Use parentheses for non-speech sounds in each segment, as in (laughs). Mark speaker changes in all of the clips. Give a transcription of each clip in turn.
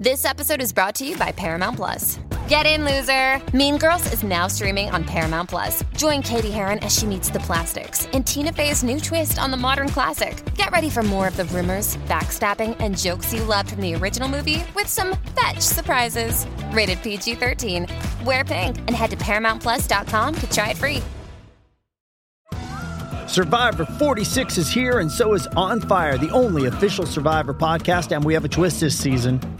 Speaker 1: This episode is brought to you by Paramount Plus. Get in, loser! Mean Girls is now streaming on Paramount Plus. Join Cady Heron as she meets the plastics in Tina Fey's new twist on the modern classic. Get ready for more of the rumors, backstabbing, and jokes you loved from the original movie with some fetch surprises. Rated PG 13. Wear pink and head to ParamountPlus.com to try it free.
Speaker 2: Survivor 46 is here, and so is On Fire, the only official Survivor podcast. And we have a twist this season.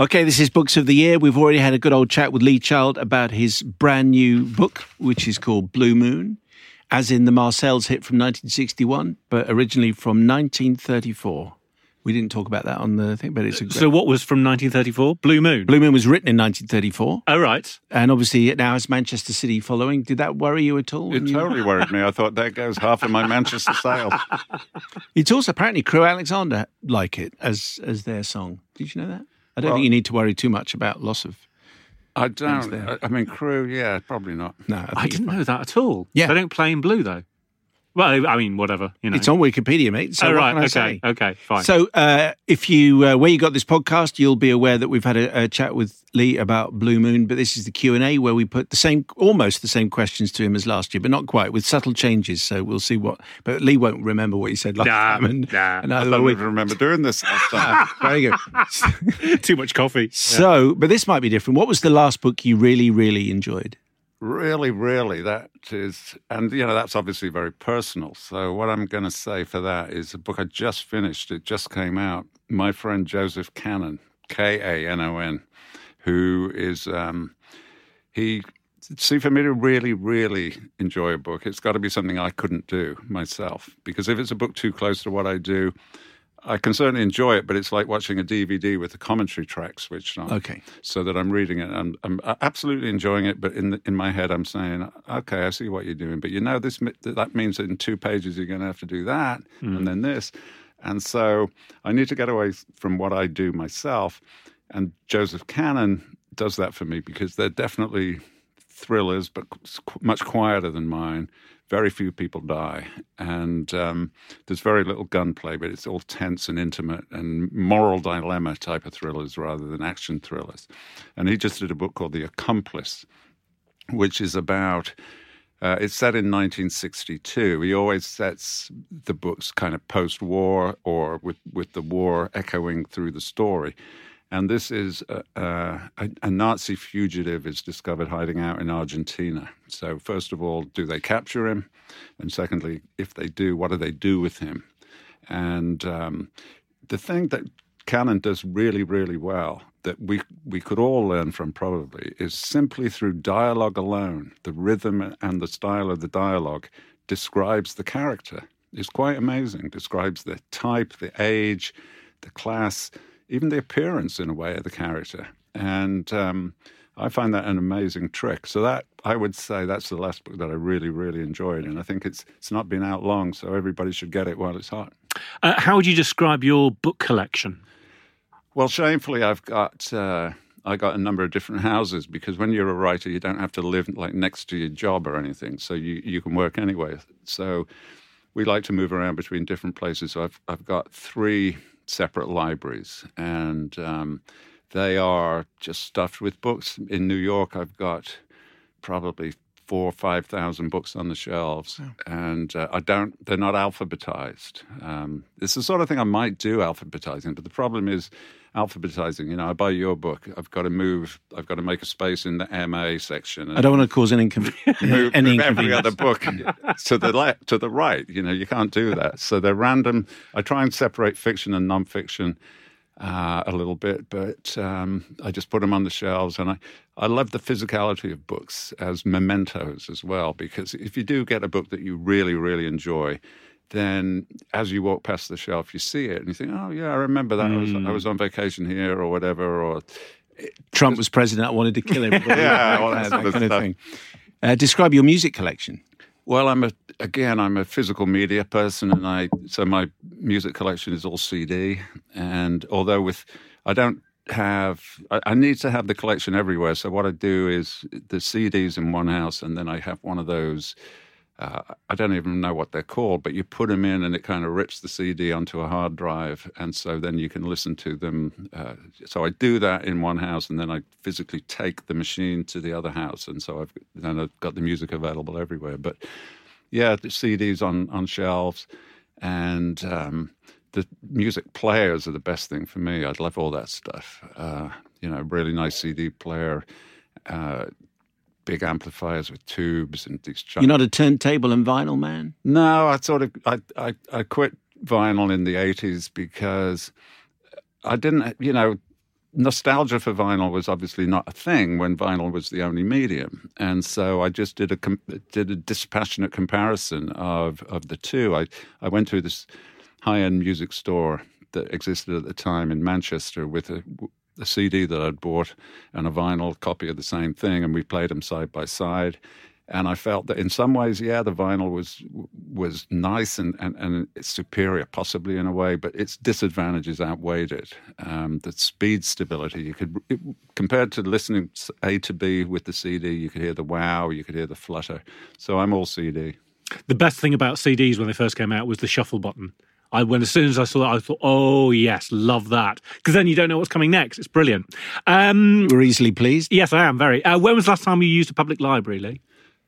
Speaker 3: Okay, this is Books of the Year. We've already had a good old chat with Lee Child about his brand new book, which is called Blue Moon, as in the Marcels hit from 1961, but originally from 1934. We didn't talk about that on the thing, but it's a great...
Speaker 4: So, what was from 1934? Blue Moon.
Speaker 3: Blue Moon was written in 1934.
Speaker 4: Oh, right.
Speaker 3: And obviously it now has Manchester City following. Did that worry you at all?
Speaker 5: It totally worried me. I thought there goes half of my Manchester sales. (laughs)
Speaker 3: It's also apparently Crewe Alexandra like it as as their song. Did you know that? I don't
Speaker 5: Well-
Speaker 3: think you need to worry too much about loss of.
Speaker 5: I don't.
Speaker 3: there.
Speaker 5: I, I mean, Crewe, yeah, probably not.
Speaker 3: No, I,
Speaker 4: I didn't know that at all.
Speaker 3: Yeah.
Speaker 4: They don't play in blue, though. Well, I mean, whatever. You know.
Speaker 3: It's on Wikipedia, mate. So
Speaker 4: oh,
Speaker 3: what
Speaker 4: right.
Speaker 3: can I
Speaker 4: Okay.
Speaker 3: say?
Speaker 4: Okay. Fine.
Speaker 3: So, uh, if you uh, where you got this podcast, you'll be aware that we've had a, a chat with Lee about Blue Moon. But this is the Q and A where we put the same, almost the same questions to him as last year, but not quite, with subtle changes. So we'll see what. But Lee won't remember what he said last
Speaker 4: Nah,
Speaker 3: time. And,
Speaker 4: nah.
Speaker 3: and
Speaker 5: I don't
Speaker 3: we.
Speaker 5: even remember doing this last time. (laughs)
Speaker 3: Very good. (laughs)
Speaker 4: Too much coffee.
Speaker 3: So, but this might be different. What was the last book you really, really enjoyed?
Speaker 5: Really, really, that is, and you know, that's obviously very personal. So, what I'm going to say for that is a book I just finished. It just came out. My friend Joseph Kanon, K A N O N, who is um, he. See, for me to really, really enjoy a book, it's got to be something I couldn't do myself. Because if it's a book too close to what I do, I can certainly enjoy it, but it's like watching a DVD with the commentary track switched on.
Speaker 3: Okay.
Speaker 5: So that I'm reading it, and I'm absolutely enjoying it. But in the, in my head, I'm saying, okay, I see what you're doing, but you know, this that means that in two pages you're going to have to do that, hmm. and then this, and so I need to get away from what I do myself. And Joseph Kanon does that for me because they're definitely thrillers, but much quieter than mine. Very few people die, and um, there's very little gunplay, but it's all tense and intimate and moral dilemma type of thrillers rather than action thrillers. And he just did a book called The Accomplice, which is about. Uh, it's set in 1962. He always sets the books kind of post-war or with, with the war echoing through the story. And this is a, a, a Nazi fugitive is discovered hiding out in Argentina. So, first of all, do they capture him? And secondly, if they do, what do they do with him? And um, the thing that Kanon does really, really well that we we could all learn from probably is simply through dialogue alone. The rhythm and the style of the dialogue describes the character. It's quite amazing. Describes the type, the age, the class, even the appearance in a way of the character. And um, I find that an amazing trick. So that I would say that's the last book that I really, really enjoyed. And I think it's it's not been out long, so everybody should get it while it's hot.
Speaker 4: Uh, how would you describe your book collection?
Speaker 5: Well, shamefully, I've got uh, I got a number of different houses because when you're a writer, you don't have to live like next to your job or anything, so you you can work anywhere. So we like to move around between different places. So I've I've got three separate libraries, and um, they are just stuffed with books. In New York, I've got probably four or five thousand books on the shelves, and uh, I don't. They're not alphabetized. Um, it's the sort of thing I might do alphabetizing, but the problem is alphabetizing. You know, I buy your book. I've got to move. I've got to make a space in the MA section.
Speaker 3: I don't want to cause an incon- (laughs)
Speaker 5: move,
Speaker 3: any
Speaker 5: move every
Speaker 3: inconvenience.
Speaker 5: other book to the left, to the right. You know, you can't do that. So they're random. I try and separate fiction and nonfiction uh, a little bit, but um, I just put them on the shelves. And I, I love the physicality of books as mementos as well, because if you do get a book that you really, really enjoy, then as you walk past the shelf, you see it and you think, oh, yeah, I remember that. I, was, I was on vacation here or whatever. Or
Speaker 3: Trump was president. I wanted to kill everybody. (laughs)
Speaker 5: Yeah, all that
Speaker 3: that,
Speaker 5: sort of
Speaker 3: kind of
Speaker 5: stuff.
Speaker 3: thing. Uh, describe your music collection.
Speaker 5: Well, I'm a again, I'm a physical media person, and I so my music collection is all CD. And although with I don't have, I, I need to have the collection everywhere. So what I do is the CDs in one house, and then I have one of those. Uh, I don't even know what they're called, but you put them in and it kind of rips the CD onto a hard drive. And so then you can listen to them. Uh, so I do that in one house and then I physically take the machine to the other house. And so I've, then I've got the music available everywhere. But yeah, the CDs on, on shelves and um, the music players are the best thing for me. I love all that stuff. Uh, you know, really nice CD player. Uh, Big amplifiers with tubes and these.
Speaker 3: You're not a turntable and vinyl man.
Speaker 5: No, I sort of I, I I quit vinyl in the eighties because I didn't you know nostalgia for vinyl was obviously not a thing when vinyl was the only medium, and so I just did a did a dispassionate comparison of of the two. I I went to this high end music store that existed at the time in Manchester with a a CD that I'd bought and a vinyl copy of the same thing, and we played them side by side. And I felt that in some ways, yeah, the vinyl was was nice and, and, and superior, possibly in a way, but its disadvantages outweighed it. Um, the speed stability, you could it, compared to listening A to B with the CD, you could hear the wow, you could hear the flutter. So I'm all CD.
Speaker 4: The best thing about CDs when they first came out was the shuffle button. I when as soon as I saw that, I thought, "Oh yes, love that," because then you don't know what's coming next. It's brilliant. Um,
Speaker 3: We're easily pleased.
Speaker 4: yes, I am very. Uh, when was the last time you used a public library, Lee?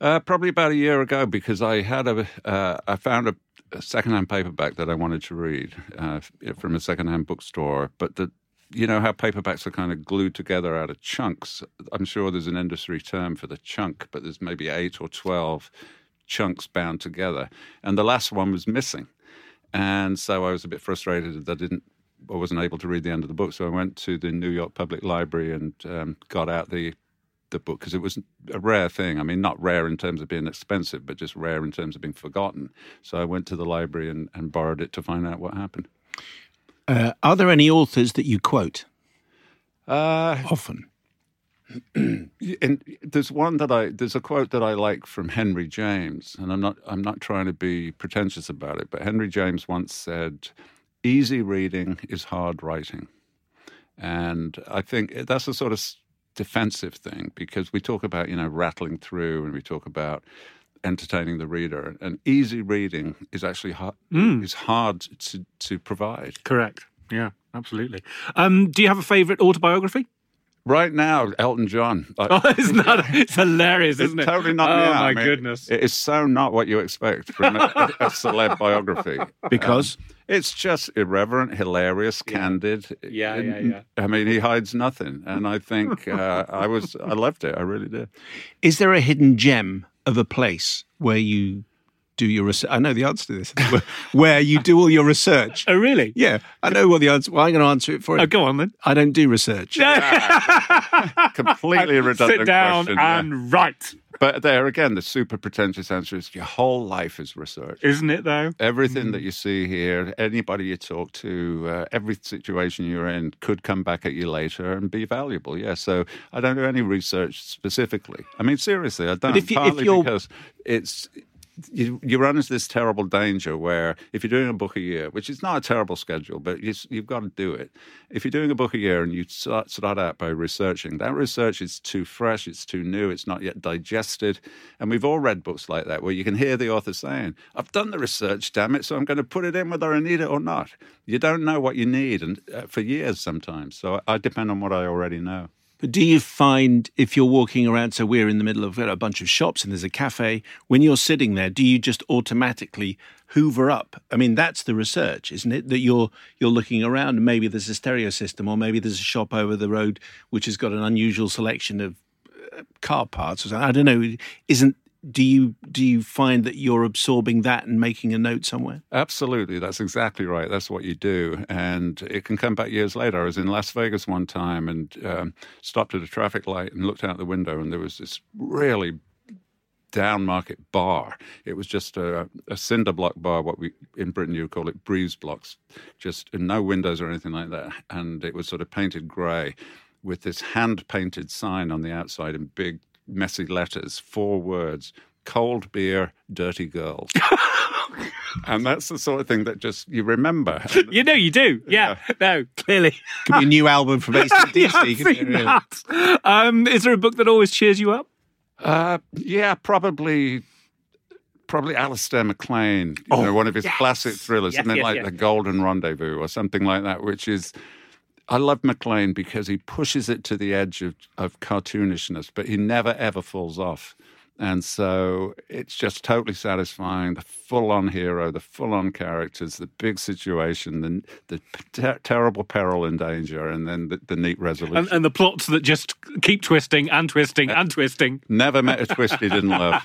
Speaker 5: Uh, probably about a year ago, because I had a, uh, I found a, a secondhand paperback that I wanted to read uh, from a secondhand bookstore. But the, you know how paperbacks are kind of glued together out of chunks. I'm sure there's an industry term for the chunk, but there's maybe eight or twelve chunks bound together, and the last one was missing. And so I was a bit frustrated that I didn't, I wasn't able to read the end of the book. So I went to the New York Public Library and um, got out the the book because it was a rare thing. I mean, not rare in terms of being expensive, but just rare in terms of being forgotten. So I went to the library and, and borrowed it to find out what happened.
Speaker 3: Uh, are there any authors that you quote
Speaker 5: Uh,
Speaker 3: often? (clears throat)
Speaker 5: and there's one that I there's a quote that I like from Henry James, and I'm not I'm not trying to be pretentious about it, but Henry James once said, "Easy reading is hard writing," and I think that's a sort of defensive thing because we talk about you know rattling through and we talk about entertaining the reader, and easy reading is actually hard, is hard to to provide.
Speaker 4: Correct. Yeah, absolutely. Um, do you have a favourite autobiography?
Speaker 5: Right now, Elton John. I- (laughs)
Speaker 4: Oh, (laughs) (laughs) isn't that it's hilarious,
Speaker 5: It's
Speaker 4: isn't it?
Speaker 5: totally not
Speaker 4: Oh
Speaker 5: me out.
Speaker 4: my
Speaker 5: I mean,
Speaker 4: goodness!
Speaker 5: It is so not what you expect from a, a celeb biography.
Speaker 3: Because
Speaker 5: It's just irreverent, hilarious, candid.
Speaker 4: Yeah, yeah, yeah.
Speaker 5: I mean, he hides nothing, and I think uh, I was, I loved it. I really did.
Speaker 3: is there a hidden gem of a place where you do your research? I know the answer to this. (laughs) where, where you do all your research.
Speaker 4: oh, really?
Speaker 3: Yeah, I know what the answer. Well, I'm going to answer it for you.
Speaker 4: Oh, go on then.
Speaker 3: I don't do research. (laughs)
Speaker 5: Completely redundant
Speaker 4: Sit down
Speaker 5: question. yeah.
Speaker 4: and write.
Speaker 5: But there again, the super pretentious answer is your whole life is research.
Speaker 4: Isn't it though?
Speaker 5: Everything
Speaker 4: Mm.
Speaker 5: that you see here, anybody you talk to, uh, every situation you're in could come back at you later and be valuable. Yeah, so I don't do any research specifically. I mean, seriously, I don't.
Speaker 3: if you- if
Speaker 5: partly
Speaker 3: you're-
Speaker 5: because it's you, run into this terrible danger where if you're doing a book a year, which is not a terrible schedule, but you, you've got to do it. If you're doing a book a year and you start, start out by researching, that research is too fresh, it's too new, it's not yet digested. And we've all read books like that where you can hear the author saying, I've done the research, damn it, so I'm going to put it in whether I need it or not. You don't know what you need and uh, for years sometimes. So I depend on what I already know.
Speaker 3: But do you find if you're walking around, so we're in the middle of a bunch of shops and there's a cafe, when you're sitting there, do you just automatically hoover up? I mean, that's the research, isn't it? That you're you're looking around and maybe there's a stereo system or maybe there's a shop over the road which has got an unusual selection of uh, car parts or something. I don't know. Isn't do you do you find that you're absorbing that and making a note somewhere?
Speaker 5: Absolutely, that's exactly right. That's what you do, and it can come back years later. I was in Las Vegas one time and um, stopped at a traffic light and looked out the window, and there was this really down market bar. It was just a, a cinder block bar, what we in Britain you would call it breeze blocks, just no windows or anything like that. And it was sort of painted grey with this hand painted sign on the outside in big, messy letters, four words cold beer, dirty girls. (laughs) and that's the sort of thing that just you remember. (laughs)
Speaker 4: You know, you do. Yeah. No, clearly.
Speaker 3: Could be a new album from ACDC. (laughs)
Speaker 4: yeah, I've seen that. Um, is there a book that always cheers you up?
Speaker 5: Uh, yeah, probably. Probably Alistair MacLean, you
Speaker 4: Oh,
Speaker 5: know, one of his
Speaker 4: yes.
Speaker 5: classic thrillers,
Speaker 4: Yes,
Speaker 5: something
Speaker 4: yes,
Speaker 5: like
Speaker 4: yes.
Speaker 5: The Golden Rendezvous or something like that, which is I love MacLean because he pushes it to the edge of, of cartoonishness, but he never ever falls off. And so it's just totally satisfying. The full on hero, the full on characters, the big situation, the, the ter- terrible peril and danger, and then the, the neat resolution.
Speaker 4: And, and the plots that just keep twisting and twisting and twisting.
Speaker 5: Never met a twist he didn't love.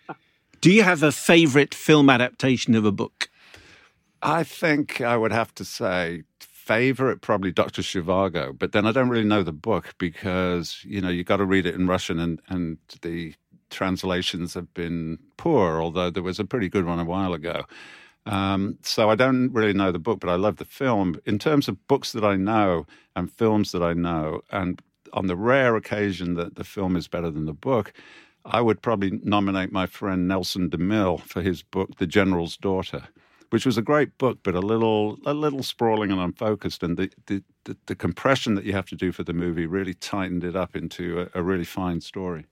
Speaker 5: (laughs)
Speaker 3: Do you have a favourite film adaptation of a book?
Speaker 5: I think I would have to say favorite probably Dr. Zhivago, but then I don't really know the book because you know you got to read it in Russian and and the translations have been poor, although there was a pretty good one a while ago. Um, so I don't really know the book, but I love the film. In terms of books that I know and films that I know, and on the rare occasion that the film is better than the book, I would probably nominate my friend Nelson DeMille for his book, The General's Daughter, which was a great book, but a little a little sprawling and unfocused. And the the, the, the compression that you have to do for the movie really tightened it up into a, a really fine story.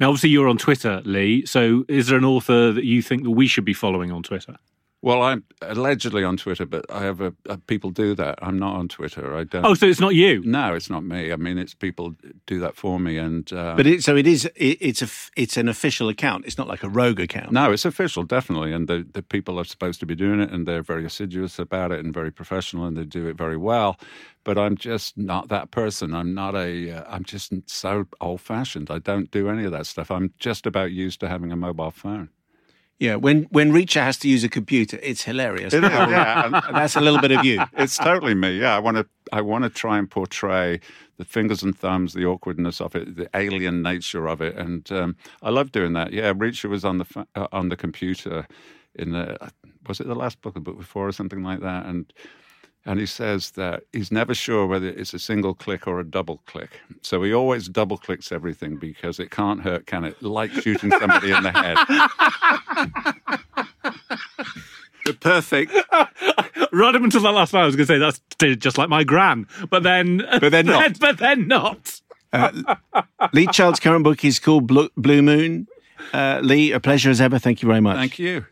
Speaker 4: Now, obviously, you're on Twitter, Lee. So, is there an author that you think that we should be following on Twitter?
Speaker 5: Well, I'm allegedly on Twitter, but I have a, a people do that. I'm not on Twitter. I don't.
Speaker 4: Oh, so it's not you?
Speaker 5: no, it's not me. I mean, it's people do that for me, and uh,
Speaker 3: But it, so it is. It, it's a. f- It's an official account. It's not like a rogue account.
Speaker 5: No, it's official, definitely. And the, the people are supposed to be doing it, and they're very assiduous about it and very professional, and they do it very well. But I'm just not that person. I'm not a. Uh, I'm just so old fashioned. I don't do any of that stuff. I'm just about used to having a mobile phone.
Speaker 3: Yeah. When when Reacher has to use a computer, it's hilarious.
Speaker 5: It is, yeah. And-
Speaker 3: And (laughs) that's a little bit of you.
Speaker 5: it's totally me. Yeah, I want to. I want to try and portray the fingers and thumbs, the awkwardness of it, the alien nature of it, and um, I love doing that. Yeah, Reacher was on the uh, on the computer in the was it the last book or book before or something like that, and and he says that he's never sure whether it's a single click or a double click. So he always double clicks everything because it can't hurt, can it? Like shooting somebody in the head.
Speaker 3: The perfect. (laughs)
Speaker 4: Right up until that last line, I was going to say that's just like my gran, but then,
Speaker 3: But then (laughs) not.
Speaker 4: but then not.
Speaker 3: Lee Child's current book is called Blue, Blue Moon. Uh, Lee, a pleasure as ever. Thank you very much.
Speaker 5: Thank you.